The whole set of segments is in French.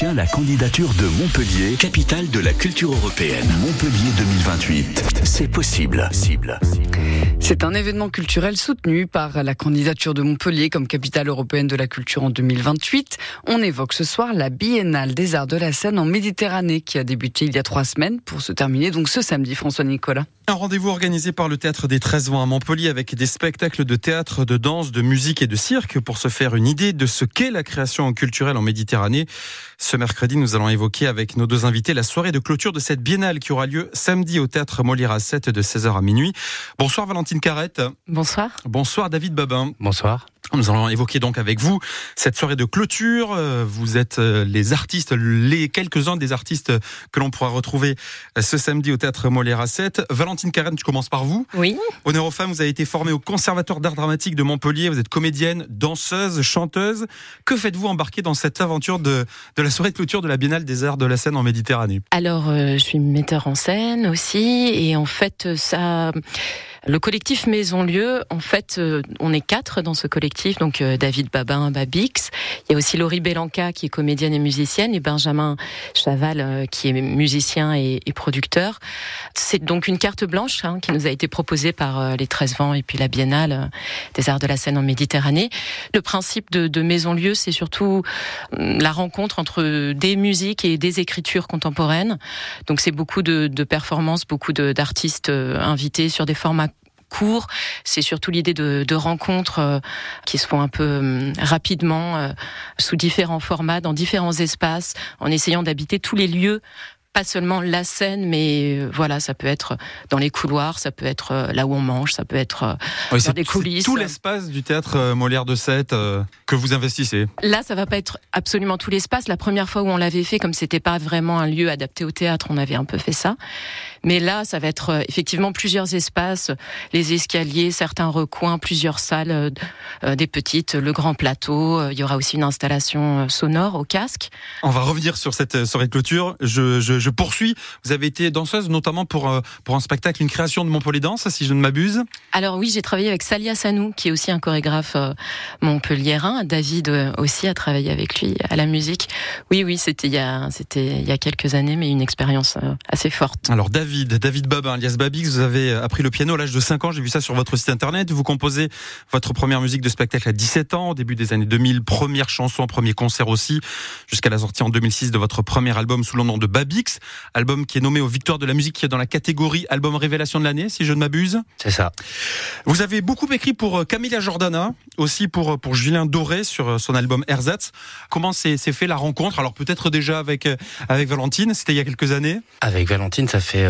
soutient la candidature de Montpellier, capitale de la culture européenne. Montpellier 2028. C'est possible. Cible. C'est un événement culturel soutenu par la candidature de Montpellier comme capitale européenne de la culture en 2028. On évoque ce soir la Biennale des Arts de la Seine en Méditerranée qui a débuté il y a trois semaines pour se terminer donc ce samedi, François Nicolas. Un rendez-vous organisé par le Théâtre des 13 Vents à Montpellier avec des spectacles de théâtre, de danse, de musique et de cirque pour se faire une idée de ce qu'est la création culturelle en Méditerranée. Ce mercredi, nous allons évoquer avec nos deux invités la soirée de clôture de cette biennale qui aura lieu samedi au Théâtre Molière à 7 de 16h à minuit. Bonsoir Valentine Carrette. Bonsoir. Bonsoir David Babin. Bonsoir. Nous allons évoquer donc avec vous cette soirée de clôture. Euh, vous êtes euh, les artistes, les quelques-uns des artistes que l'on pourra retrouver euh, ce samedi au Théâtre Molière à 7. Valentine Carène, je commence par vous. Oui. Honneur aux femmes, vous avez été formée au Conservatoire d'art dramatique de Montpellier. Vous êtes comédienne, danseuse, chanteuse. Que faites-vous embarquer dans cette aventure de, de la soirée de clôture de la Biennale des Arts de la Seine en Méditerranée? Alors, je suis metteur en scène aussi. Et en fait, ça le collectif Maison Lieu, en fait, euh, on est quatre dans ce collectif, donc euh, David Babin, Babix. Il y a aussi Laurie Belanca qui est comédienne et musicienne et Benjamin Chaval euh, qui est musicien et, producteur. C'est donc une carte blanche hein, qui nous a été proposée par les 13 vents et puis la Biennale des arts de la scène en Méditerranée. Le principe de, de Maison Lieu, c'est surtout la rencontre entre des musiques et des écritures contemporaines. Donc c'est beaucoup de, de performances, beaucoup d'artistes invités sur des formats court. C'est surtout l'idée de, de, rencontres euh, qui se font un peu euh, rapidement, euh, sous différents formats, dans différents espaces, en essayant d'habiter tous les lieux pas seulement la scène, mais euh, voilà, ça peut être dans les couloirs, ça peut être euh, là où on mange, ça peut être euh, dans des coulisses. Tout l'espace du théâtre Molière de Sète que vous investissez. Là, ça va pas être absolument tout l'espace. La première fois où on l'avait fait, comme c'était pas vraiment un lieu adapté au théâtre, on avait un peu fait ça. Mais là, ça va être effectivement plusieurs espaces, les escaliers, certains recoins, plusieurs salles, des petites, le grand plateau. Il y aura aussi une installation sonore au casque. On va revenir sur cette soirée de clôture. je, je je poursuis. Vous avez été danseuse notamment pour, euh, pour un spectacle, une création de Montpellier Danse, si je ne m'abuse. Alors oui, j'ai travaillé avec Salia Sanou, qui est aussi un chorégraphe euh, montpelliérain. David euh, aussi a travaillé avec lui à la musique. Oui, oui, c'était il y a, c'était il y a quelques années, mais une expérience assez forte. Alors David, David Babin, alias Babix, vous avez appris le piano à l'âge de 5 ans. J'ai vu ça sur votre site internet. Vous composez votre première musique de spectacle à 17 ans, au début des années 2000. Première chanson, premier concert aussi, jusqu'à la sortie en 2006 de votre premier album sous le nom de Babix album qui est nommé aux Victoires de la musique, dans la catégorie album révélation de l'année, si je ne m'abuse. C'est ça. Vous avez beaucoup écrit pour euh, Camilla Jordana, aussi pour, euh, pour Julien Doré sur euh, son album Ersatz. Comment s'est fait la rencontre? Alors peut-être déjà avec, avec Valentine, c'était il y a quelques années Avec Valentine, ça fait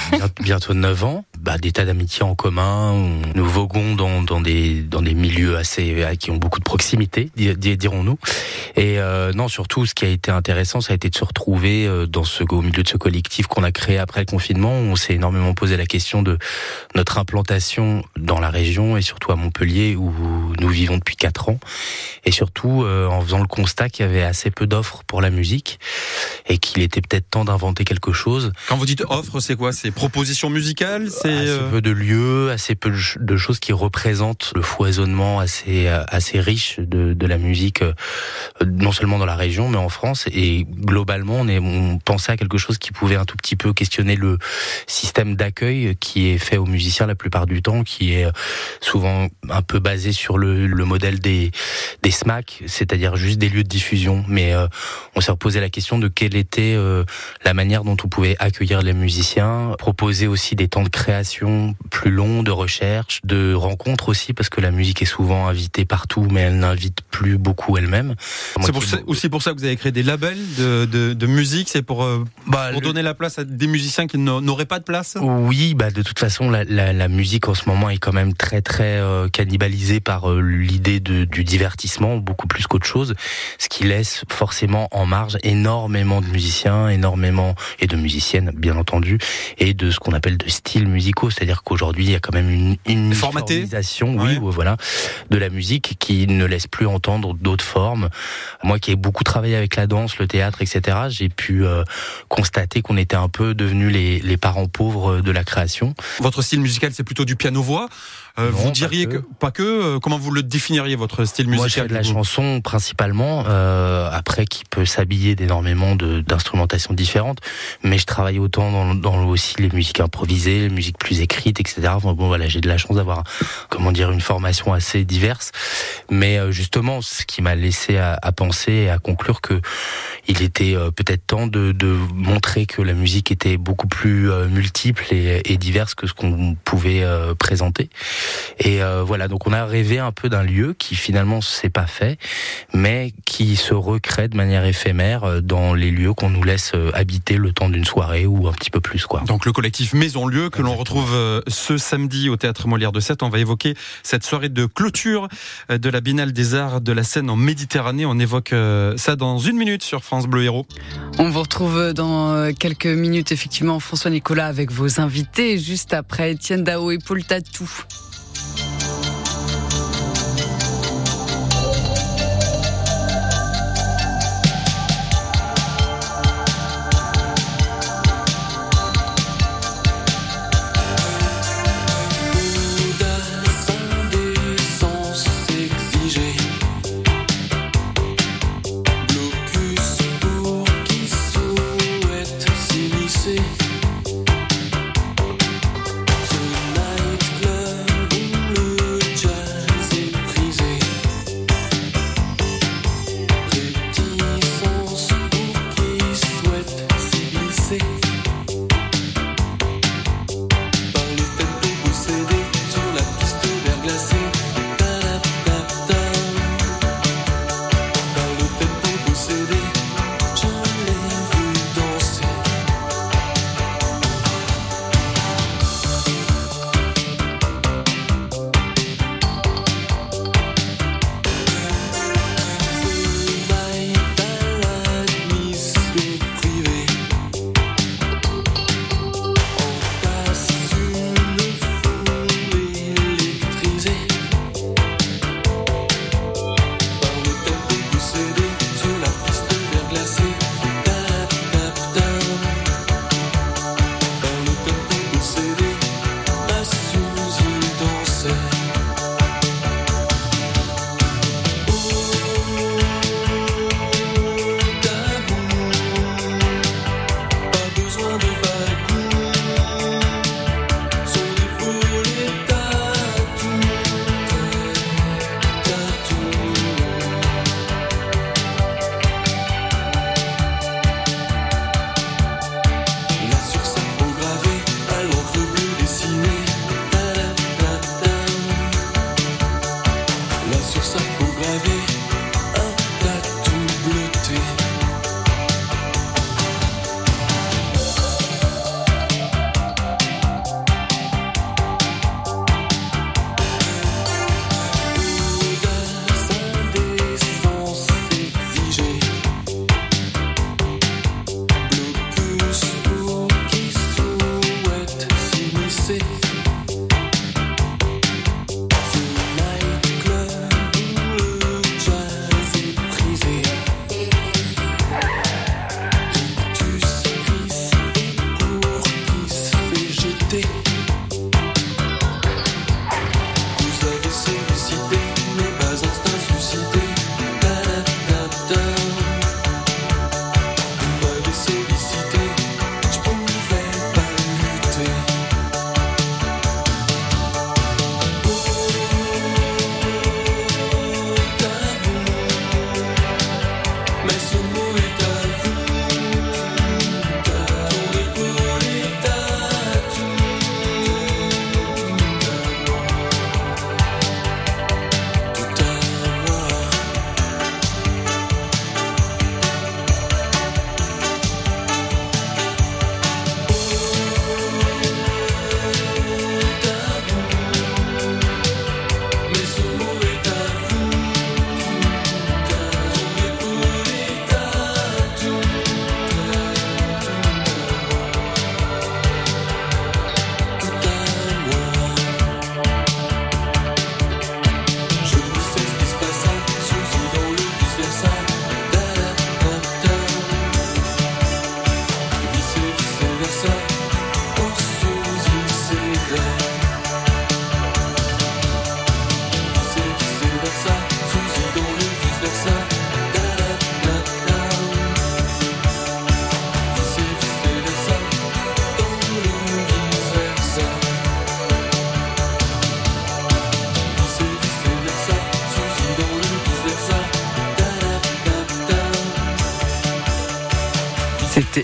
bientôt 9 ans. Bah, des tas d'amitiés en commun. Nous voguons dans, dans, des, dans des milieux assez qui ont beaucoup de proximité, dirons-nous. Et non, surtout, ce qui a été intéressant, ça a été de se retrouver dans ce au milieu de ce collectif qu'on a créé après le confinement. On s'est énormément posé la question de notre implantation dans la région et surtout à Montpellier où nous vivons depuis quatre ans. Et surtout euh, en faisant le constat qu'il y avait assez peu d'offres pour la musique et qu'il était peut-être temps d'inventer quelque chose. Quand vous dites offre, c'est quoi? C'est proposition musicale C'est assez euh, peu de lieux, assez peu de choses qui représentent le foisonnement assez assez riche de, de la musique, euh, non seulement dans la région mais en France. Et globalement, on, est, on pensait à quelque chose qui pouvait un tout petit peu questionner le système d'accueil qui est fait aux musiciens la plupart du temps, qui est souvent un peu basé sur le, le modèle des, des SMAC, c'est-à-dire juste des lieux de diffusion. Mais euh, on s'est reposé la question de quelle était euh, la manière dont on pouvait accueillir les musiciens, proposer aussi des temps de création plus longs, de recherche, de rencontres aussi, parce que la musique est souvent invitée partout, mais elle n'invite plus beaucoup elle-même. C'est aussi pour ça que vous avez créé des labels de, de, de musique, c'est pour euh, bah, pour donner la place à des musiciens qui n'auraient pas de place Oui, bah de toute façon, la, la, la, musique en ce moment est quand même très très euh, cannibalisée par euh, l'idée du divertissement, beaucoup plus qu'autre chose, ce qui laisse forcément en marge énormément de musiciens, énormément et de musiciennes bien entendu, et de ce qu'on appelle de styles musicaux, c'est-à-dire qu'aujourd'hui il y a quand même une, une formatisation, oui, voilà, de la musique qui ne laisse plus entendre d'autres formes. Moi qui ai beaucoup travaillé avec la danse, le théâtre, etc., j'ai pu euh, constaté qu'on était un peu devenus les, les parents pauvres de la création. Votre style musical, c'est plutôt du piano-voix. Euh, vous diriez que. pas que. Euh, comment vous le définiriez votre style musical Moi, je fais de la chanson principalement. Euh, après, qui peut s'habiller d'énormément d'instrumentations différentes, mais je travaille autant dans, dans, aussi les musiques improvisées, les musiques plus écrites, etc. bon, voilà, j'ai de la chance d'avoir, comment dire, une formation assez diverse. Mais euh, justement, ce qui m'a laissé à, à, penser et à conclure que il était euh, peut-être temps de, de, montrer que la musique était beaucoup plus multiple et, et diverse que ce qu'on pouvait présenter. Et euh, voilà, donc on a rêvé un peu d'un lieu qui finalement s'est pas fait, mais qui se recrée de manière éphémère euh, dans les lieux qu'on nous laisse euh, habiter le temps d'une soirée ou un petit peu plus quoi. Donc le collectif Maison Lieu que l'on retrouve ce samedi au théâtre Molière de Sète, on va évoquer cette soirée de clôture de la Biennale des Arts de la Seine en Méditerranée. On évoque ça dans une minute sur France Bleu Héros. On vous retrouve dans quelques minutes effectivement François Nicolas avec vos invités juste après Étienne Dao et Paul Tatou.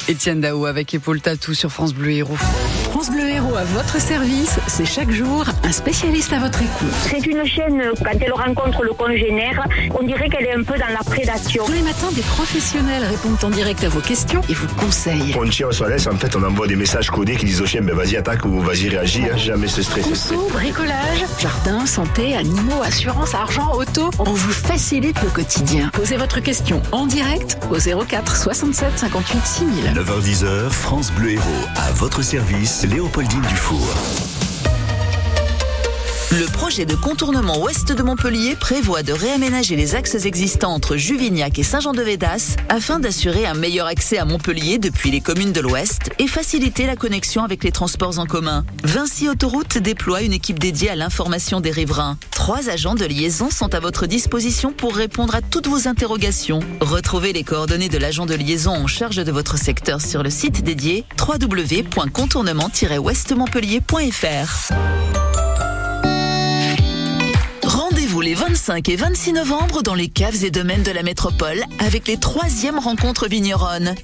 Étienne Dao avec épaule tatou sur France Bleu Héros. France Bleu Héros à votre service, c'est chaque jour un spécialiste à votre écoute. C'est une chaîne, quand elle rencontre le congénère, on dirait qu'elle est un peu dans la prédation. Tous les matins, des professionnels répondent en direct à vos questions et vous conseillent. On tire sur laisse, en fait, on envoie des messages codés qui disent au chien, ben vas-y attaque ou vas-y réagis, hein, jamais se stresser. Conso, bricolage, jardin, santé, animaux, assurance, argent, auto, on vous facilite le quotidien. Posez votre question en direct au 04 67 58 6000. 9h10h, France Bleu Héros, à votre service, Léopoldine Dufour. Le projet de contournement ouest de Montpellier prévoit de réaménager les axes existants entre Juvignac et Saint-Jean-de-Védas afin d'assurer un meilleur accès à Montpellier depuis les communes de l'ouest et faciliter la connexion avec les transports en commun. Vinci Autoroute déploie une équipe dédiée à l'information des riverains. Trois agents de liaison sont à votre disposition pour répondre à toutes vos interrogations. Retrouvez les coordonnées de l'agent de liaison en charge de votre secteur sur le site dédié www.contournement-ouestmontpellier.fr. Les 25 et 26 novembre dans les caves et domaines de la métropole avec les troisièmes rencontres vigneronnes.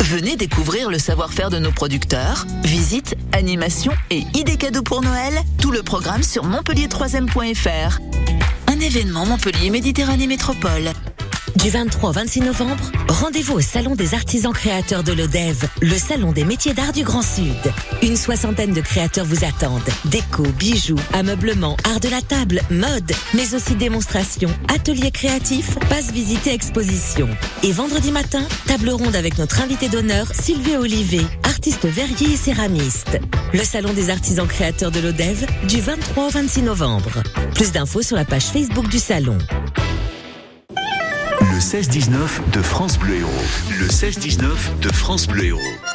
Venez découvrir le savoir-faire de nos producteurs, visites, animations et idées cadeaux pour Noël. Tout le programme sur montpellier3ème.fr. Un événement Montpellier Méditerranée Métropole. Du 23 au 26 novembre, rendez-vous au Salon des artisans créateurs de l'ODEV, le salon des métiers d'art du Grand Sud. Une soixantaine de créateurs vous attendent. Déco, bijoux, ameublement, art de la table, mode, mais aussi démonstrations, ateliers créatifs, passe visiter exposition. Et vendredi matin, table ronde avec notre invité d'honneur, Sylvie Olivet, artiste verrier et céramiste. Le Salon des artisans créateurs de l'ODEV, du 23 au 26 novembre. Plus d'infos sur la page Facebook du salon. Le 16-19 de France Bleu Héros. Le 16-19 de France Bleu Héros.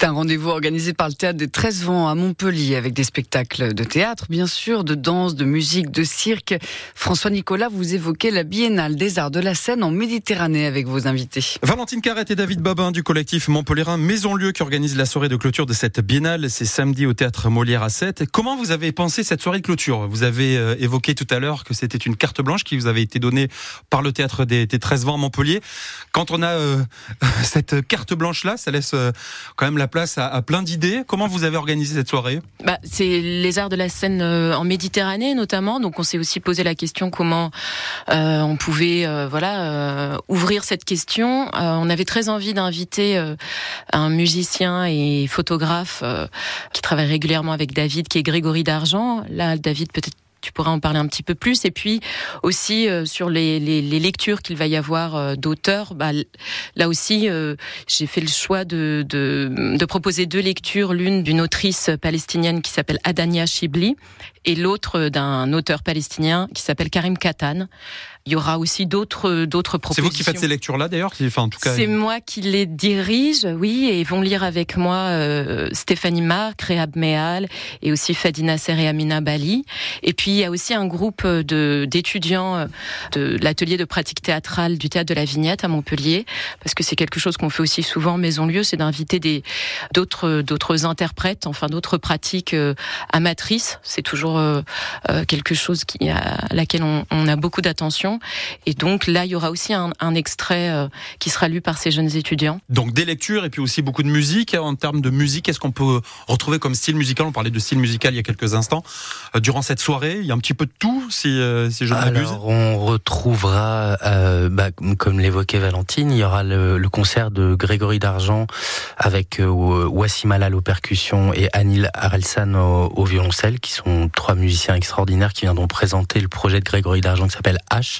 C'est un rendez-vous organisé par le Théâtre des 13 Vents à Montpellier avec des spectacles de théâtre, bien sûr, de danse, de musique, de cirque. François Nicolas, vous évoquez la Biennale des Arts de la Seine en Méditerranée avec vos invités. Valentine Carrette et David Babin du collectif Montpellierin Maison Lieu qui organise la soirée de clôture de cette biennale. C'est samedi au théâtre Molière à 7. Comment vous avez pensé cette soirée de clôture? Vous avez euh, évoqué tout à l'heure que c'était une carte blanche qui vous avait été donnée par le théâtre des, des 13 Vents à Montpellier. Quand on a euh, cette carte blanche là, ça laisse euh, quand même la place à, plein d'idées. Comment vous avez organisé cette soirée bah, C'est les arts de la scène euh, en Méditerranée notamment. Donc on s'est aussi posé la question comment euh, on pouvait euh, voilà ouvrir cette question. On avait très envie d'inviter un musicien et photographe qui travaille régulièrement avec David, qui est Grégory d'Argent. Là, David peut-être tu pourras en parler un petit peu plus. Et puis aussi euh, sur les, les, les lectures qu'il va y avoir euh, d'auteurs, bah, là aussi euh, j'ai fait le choix de, de, de proposer deux lectures, l'une d'une autrice palestinienne qui s'appelle Adania Shibli et l'autre d'un auteur palestinien qui s'appelle Karim Katan. Il y aura aussi d'autres d'autres C'est propositions. vous qui faites ces lectures là d'ailleurs Enfin, en tout cas. C'est moi qui les dirige, oui, et vont lire avec moi euh, Stéphanie Marc, Réhab Mehal et aussi Fadina Ser et Amina Bali. Et puis il y a aussi un groupe de d'étudiants euh, de l'atelier de pratique théâtrale du théâtre de la Vignette à Montpellier, parce que c'est quelque chose qu'on fait aussi souvent en Maison Lieu, c'est d'inviter des d'autres d'autres interprètes, enfin d'autres pratiques euh, amatrices. C'est toujours euh, euh, quelque chose qui à laquelle on, on a beaucoup d'attention. Et donc là, il y aura aussi un, un extrait euh, qui sera lu par ces jeunes étudiants. Donc des lectures et puis aussi beaucoup de musique. En termes de musique, qu'est-ce qu'on peut retrouver comme style musical? On parlait de style musical il y a quelques instants. Euh, durant cette soirée, il y a un petit peu de tout, si, euh, si je ne m'abuse. Alors, on retrouvera, euh, bah, comme l'évoquait Valentine, il y aura le, le concert de Grégory d'Argent avec euh, Wassim Alal aux percussions et Anil Arelsan au, au violoncelle, qui sont trois musiciens extraordinaires qui viendront présenter le projet de Grégory d'Argent qui s'appelle H,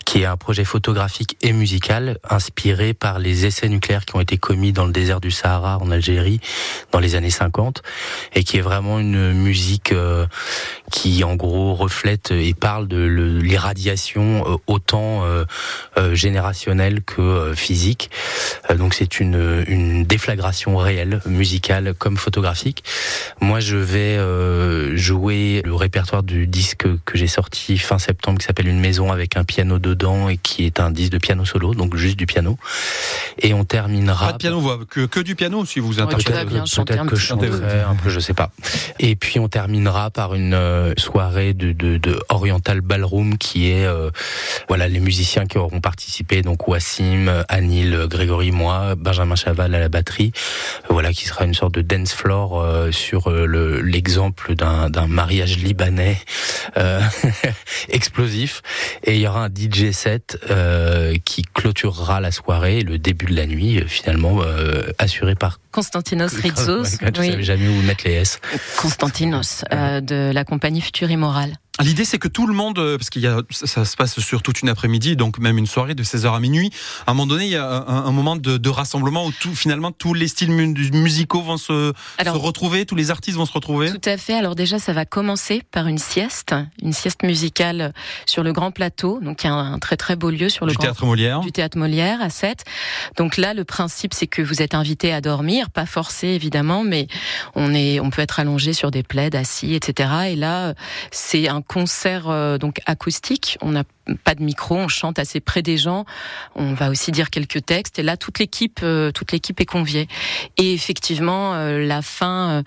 qui est un projet photographique et musical inspiré par les essais nucléaires qui ont été commis dans le désert du Sahara en Algérie dans les années 50 et qui est vraiment une musique euh, qui en gros reflète et parle de l'irradiation euh, autant euh, euh, générationnelle que euh, physique. Euh, donc c'est une, une déflagration réelle, musicale comme photographique. Moi je vais jouer le répertoire du disque que j'ai sorti fin septembre qui s'appelle Une maison avec un piano dedans et qui est un disque de piano solo, donc juste du piano. Et on terminera. Pas de piano voix, que, que du piano si vous Ouais, interprétez. chanter Peut-être que je chanterai un peu, je sais pas. Et puis on terminera par une euh, soirée de, de, de Oriental Ballroom qui est euh, voilà les musiciens qui auront participé donc Wassim, Anil, Grégory, moi, Benjamin Chaval à la batterie. Voilà qui sera une sorte de dance floor euh, sur euh, le l'exemple d'un d'un mariage libanais euh, explosif. Et il y aura un DJ euh, qui clôturera la soirée, et le début de la nuit euh, finalement euh, assuré par Constantinos Ouais, Je oui, savais jamais où mettre les S. Constantinos euh, de la compagnie Futur Immoral. L'idée, c'est que tout le monde, euh, parce qu'il y a, ça, ça se passe sur toute une après-midi, donc même une soirée de 16h à minuit. À un moment donné, il y a un, un moment de, de rassemblement où tout, finalement, tous les styles mu- musicaux vont se, Alors- se retrouver, tous les artistes vont se retrouver. Tout à fait. Alors déjà, ça va commencer par une sieste, une sieste musicale sur le Grand Plateau, donc il y a un, un très très beau lieu sur le Du Grand théâtre Molière. du théâtre Molière à 7. Donc là, le principe, c'est que vous êtes invité à dormir, pas forcé évidemment, mais on est, on peut être allongé sur des plaids, assis, etc. Et là, c'est un concert euh, donc acoustique. On n'a pas de micro, on chante assez près des gens. On va aussi dire quelques textes. Et là, toute l'équipe, euh, toute l'équipe est conviée. Et effectivement, euh, la fin,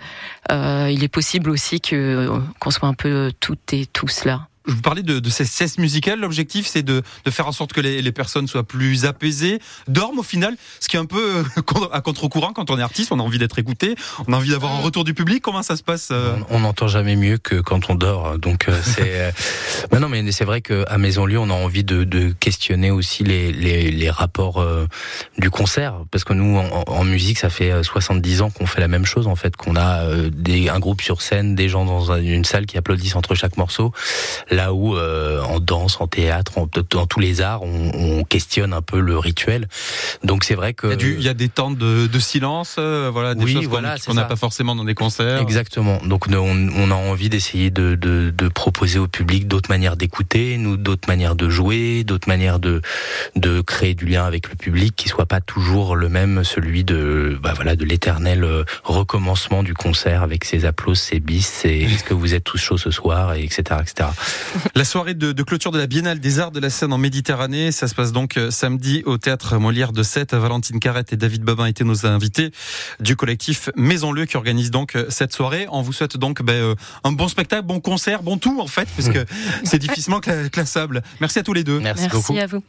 il est possible aussi que qu'on soit un peu toutes et tous là. Je vous parlais de, de ces cesses musicales. L'objectif, c'est de, de faire en sorte que les, les personnes soient plus apaisées, dorment au final, ce qui est un peu euh, à contre-courant quand on est artiste. On a envie d'être écouté, on a envie d'avoir un retour du public. Comment ça se passe euh On n'entend jamais mieux que quand on dort. Donc euh, c'est. non, mais c'est vrai qu'à Maison Lieu, on a envie de, de questionner aussi les, les, les rapports euh, du concert, parce que nous, en, en musique, ça fait euh, 70 ans qu'on fait la même chose en fait, qu'on a des, un groupe sur scène, des gens dans un- une salle qui applaudissent entre chaque morceau, là où euh, en danse, en théâtre, en, dans tous les arts, on, on questionne un peu le rituel. Donc c'est vrai que il y, a du- il y a des temps de, de silence, euh, voilà, des Oui, choses qu'on voilà, c'est qu'on n'a pas forcément dans des concerts. Exactement. Donc on, on a envie d'essayer de, de, de proposer au public d'autres manières d'écouter, nous d'autres manières de jouer, d'autres manières de de créer du lien avec le public qui soit pas toujours le même, celui de bah voilà de l'éternel euh, recommencement du concert avec ses applauses, ses bis, ses est-ce que vous êtes tous chauds ce soir, et etc. etc. La soirée de, de clôture de la Biennale des Arts de la scène en Méditerranée, ça se passe donc euh, samedi au théâtre Molière de Sète. Valentine Carrette et David Babin étaient nos invités du collectif Maison Lieu qui organise donc euh, cette soirée. On vous souhaite donc ben, euh, un bon spectacle, bon concert, bon tout en fait, parce que c'est difficilement cla- classable. Merci à tous les deux. Merci, Merci beaucoup. à vous.